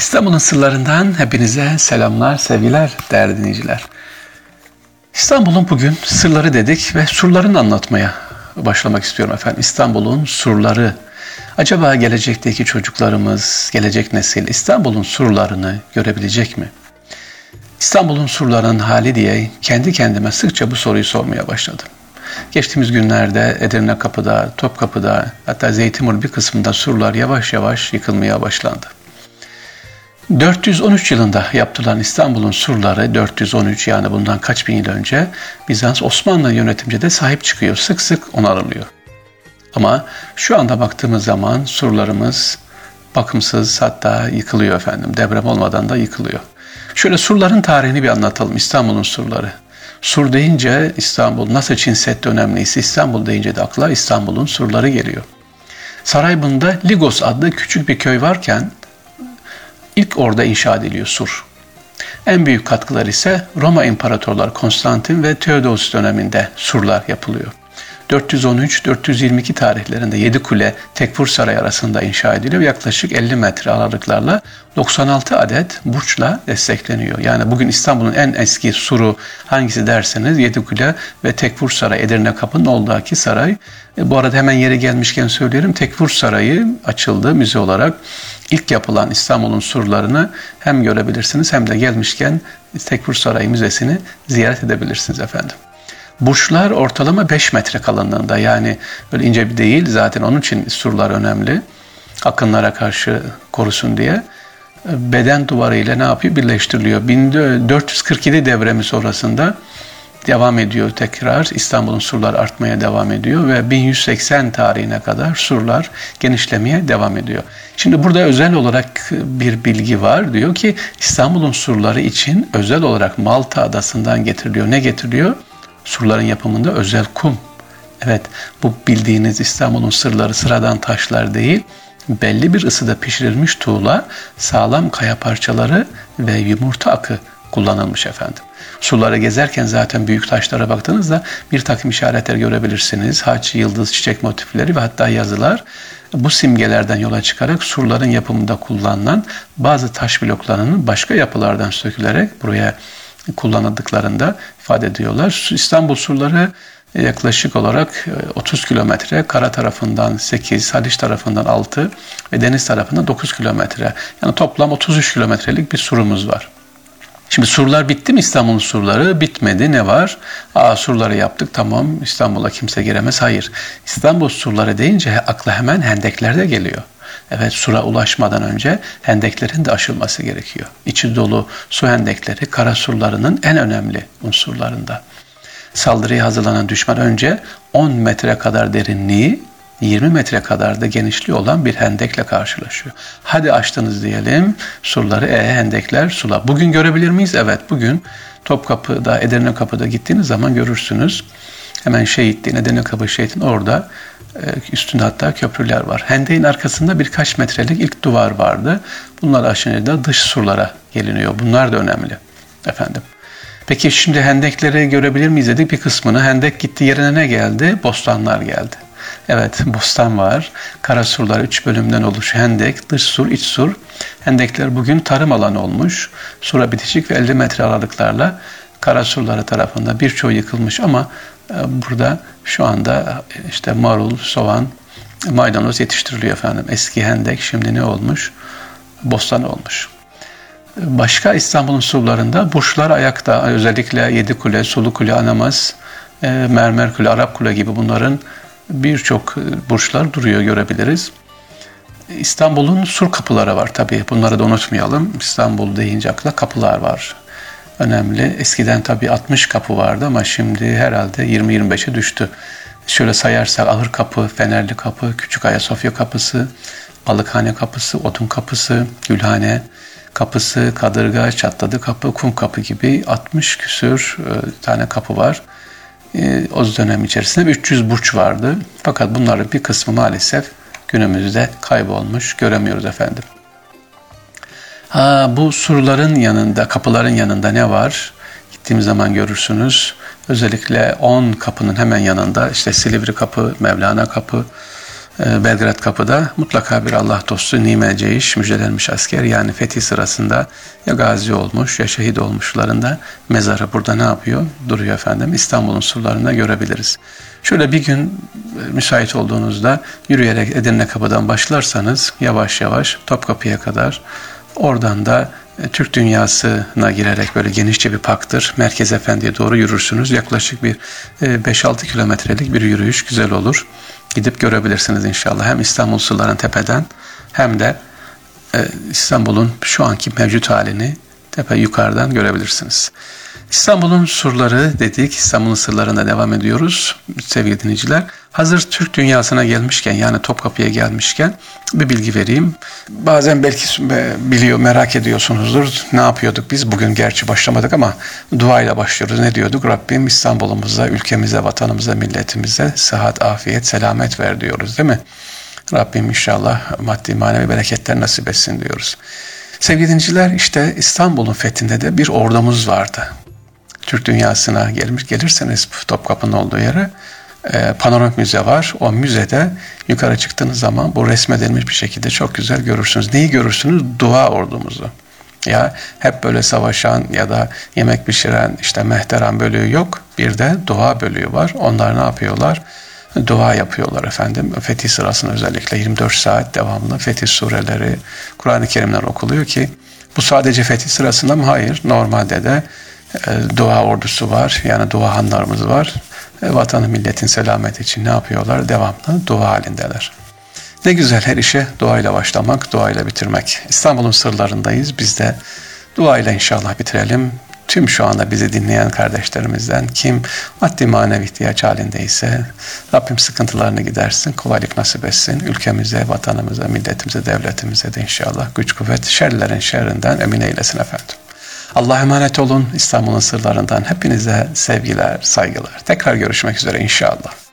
İstanbul'un sırlarından hepinize selamlar, sevgiler değerli dinleyiciler. İstanbul'un bugün sırları dedik ve surlarını anlatmaya başlamak istiyorum efendim. İstanbul'un surları. Acaba gelecekteki çocuklarımız, gelecek nesil İstanbul'un surlarını görebilecek mi? İstanbul'un surlarının hali diye kendi kendime sıkça bu soruyu sormaya başladım. Geçtiğimiz günlerde Edirne Kapı'da, Topkapı'da hatta Zeytinburnu bir kısmında surlar yavaş yavaş yıkılmaya başlandı. 413 yılında yaptıran İstanbul'un surları 413 yani bundan kaç bin yıl önce Bizans Osmanlı yönetimci de sahip çıkıyor. Sık sık onarılıyor. Ama şu anda baktığımız zaman surlarımız bakımsız hatta yıkılıyor efendim. Deprem olmadan da yıkılıyor. Şöyle surların tarihini bir anlatalım. İstanbul'un surları. Sur deyince İstanbul nasıl Çin Seddi önemliyse İstanbul deyince de akla İstanbul'un surları geliyor. Saraybun'da Ligos adlı küçük bir köy varken ilk orada inşa ediliyor sur. En büyük katkılar ise Roma imparatorları Konstantin ve Theodosius döneminde surlar yapılıyor. 413-422 tarihlerinde Yedi Kule Tekfur Saray arasında inşa ediliyor. Yaklaşık 50 metre aralıklarla 96 adet burçla destekleniyor. Yani bugün İstanbul'un en eski suru hangisi derseniz Yedi Kule ve Tekfur Saray Edirne Kapı'nın olduğu saray. E, bu arada hemen yeri gelmişken söylerim Tekfur Sarayı açıldı müze olarak. İlk yapılan İstanbul'un surlarını hem görebilirsiniz hem de gelmişken Tekfur Sarayı Müzesi'ni ziyaret edebilirsiniz efendim. Burçlar ortalama 5 metre kalınlığında yani böyle ince bir değil zaten onun için surlar önemli. Akınlara karşı korusun diye. Beden duvarı ile ne yapıyor? Birleştiriliyor. 1447 devremi sonrasında devam ediyor tekrar. İstanbul'un surlar artmaya devam ediyor ve 1180 tarihine kadar surlar genişlemeye devam ediyor. Şimdi burada özel olarak bir bilgi var. Diyor ki İstanbul'un surları için özel olarak Malta adasından getiriliyor. Ne getiriliyor? surların yapımında özel kum. Evet bu bildiğiniz İstanbul'un sırları sıradan taşlar değil, belli bir ısıda pişirilmiş tuğla, sağlam kaya parçaları ve yumurta akı kullanılmış efendim. Suları gezerken zaten büyük taşlara baktığınızda bir takım işaretler görebilirsiniz. Haç, yıldız, çiçek motifleri ve hatta yazılar. Bu simgelerden yola çıkarak surların yapımında kullanılan bazı taş bloklarının başka yapılardan sökülerek buraya kullanıldıklarında ifade ediyorlar. İstanbul surları e, yaklaşık olarak 30 e, kilometre, kara tarafından 8, Haliç tarafından 6 ve deniz tarafından 9 kilometre. Yani toplam 33 kilometrelik bir surumuz var. Şimdi surlar bitti mi İstanbul'un surları? Bitmedi. Ne var? Aa surları yaptık tamam İstanbul'a kimse giremez. Hayır. İstanbul surları deyince akla hemen hendekler de geliyor. Evet sura ulaşmadan önce hendeklerin de aşılması gerekiyor. İçi dolu su hendekleri kara surlarının en önemli unsurlarında. Saldırıya hazırlanan düşman önce 10 metre kadar derinliği 20 metre kadar da genişliği olan bir hendekle karşılaşıyor. Hadi açtınız diyelim surları, e hendekler, sular. Bugün görebilir miyiz? Evet bugün Topkapı'da, Edirne Kapı'da gittiğiniz zaman görürsünüz. Hemen Şehitliğin, Edirne Kapı Şehit'in orada e, üstünde hatta köprüler var. Hendeğin arkasında birkaç metrelik ilk duvar vardı. Bunlar aşınca da dış surlara geliniyor. Bunlar da önemli efendim. Peki şimdi hendekleri görebilir miyiz dedik bir kısmını. Hendek gitti yerine ne geldi? Bostanlar geldi. Evet bostan var. Kara surlar üç bölümden oluşuyor. Hendek, dış sur, iç sur. Hendekler bugün tarım alanı olmuş. Sura bitişik ve 50 metre aralıklarla kara surları tarafında birçoğu yıkılmış ama e, burada şu anda işte marul, soğan, maydanoz yetiştiriliyor efendim. Eski hendek şimdi ne olmuş? Bostan olmuş. Başka İstanbul'un surlarında burçlar ayakta. Özellikle Yedi Kule, Sulu Kule, Anamaz, e, Mermer Kule, Arap Kule gibi bunların birçok burçlar duruyor görebiliriz. İstanbul'un sur kapıları var tabii. Bunları da unutmayalım. İstanbul deyince akla kapılar var önemli. Eskiden tabii 60 kapı vardı ama şimdi herhalde 20-25'e düştü. Şöyle sayarsak Ahır Kapı, Fenerli Kapı, Küçük Ayasofya Kapısı, Balıkhane Kapısı, Odun Kapısı, Gülhane Kapısı, Kadırga, Çatladı Kapı, Kum Kapı gibi 60 küsür e, tane kapı var. E, o dönem içerisinde 300 burç vardı. Fakat bunların bir kısmı maalesef günümüzde kaybolmuş, göremiyoruz efendim. Ha, bu surların yanında, kapıların yanında ne var? Gittiğimiz zaman görürsünüz. Özellikle 10 kapının hemen yanında işte Silivri Kapı, Mevlana Kapı, Belgrad kapıda mutlaka bir Allah dostu Nime Ceyiş müjdelenmiş asker yani fethi sırasında ya gazi olmuş ya şehit olmuşların da mezarı burada ne yapıyor? Duruyor efendim. İstanbul'un surlarında görebiliriz. Şöyle bir gün e, müsait olduğunuzda yürüyerek Edirne kapıdan başlarsanız yavaş yavaş Topkapı'ya kadar oradan da e, Türk dünyasına girerek böyle genişçe bir paktır. Merkez Efendi'ye doğru yürürsünüz. Yaklaşık bir 5-6 kilometrelik bir yürüyüş güzel olur gidip görebilirsiniz inşallah. Hem İstanbul suların tepeden hem de e, İstanbul'un şu anki mevcut halini tepe yukarıdan görebilirsiniz. İstanbul'un surları dedik, İstanbul'un sırlarına devam ediyoruz sevgili dinleyiciler. Hazır Türk dünyasına gelmişken yani Topkapı'ya gelmişken bir bilgi vereyim. Bazen belki biliyor, merak ediyorsunuzdur. Ne yapıyorduk biz? Bugün gerçi başlamadık ama duayla başlıyoruz. Ne diyorduk? Rabbim İstanbul'umuza, ülkemize, vatanımıza, milletimize sıhhat, afiyet, selamet ver diyoruz değil mi? Rabbim inşallah maddi manevi bereketler nasip etsin diyoruz. Sevgili dinleyiciler işte İstanbul'un fethinde de bir ordumuz vardı. Türk dünyasına gelmiş gelirseniz Topkapı'nın olduğu yere e, panoramik müze var. O müzede yukarı çıktığınız zaman bu resmedilmiş bir şekilde çok güzel görürsünüz. Neyi görürsünüz? Dua ordumuzu. Ya hep böyle savaşan ya da yemek pişiren işte mehteran bölüğü yok. Bir de dua bölüğü var. Onlar ne yapıyorlar? Dua yapıyorlar efendim. Fetih sırasında özellikle 24 saat devamlı fetih sureleri, Kur'an-ı Kerimler okuluyor ki bu sadece fetih sırasında mı? Hayır. Normalde de dua ordusu var. Yani dua hanlarımız var. E, vatanı milletin selameti için ne yapıyorlar? Devamlı dua halindeler. Ne güzel her işe duayla başlamak, duayla bitirmek. İstanbul'un sırlarındayız. Biz de duayla inşallah bitirelim. Tüm şu anda bizi dinleyen kardeşlerimizden kim maddi manevi ihtiyaç halindeyse Rabbim sıkıntılarını gidersin, kolaylık nasip etsin. Ülkemize, vatanımıza, milletimize, devletimize de inşallah güç kuvvet şerlerin şerrinden emin eylesin efendim. Allah'a emanet olun. İstanbul'un sırlarından hepinize sevgiler, saygılar. Tekrar görüşmek üzere inşallah.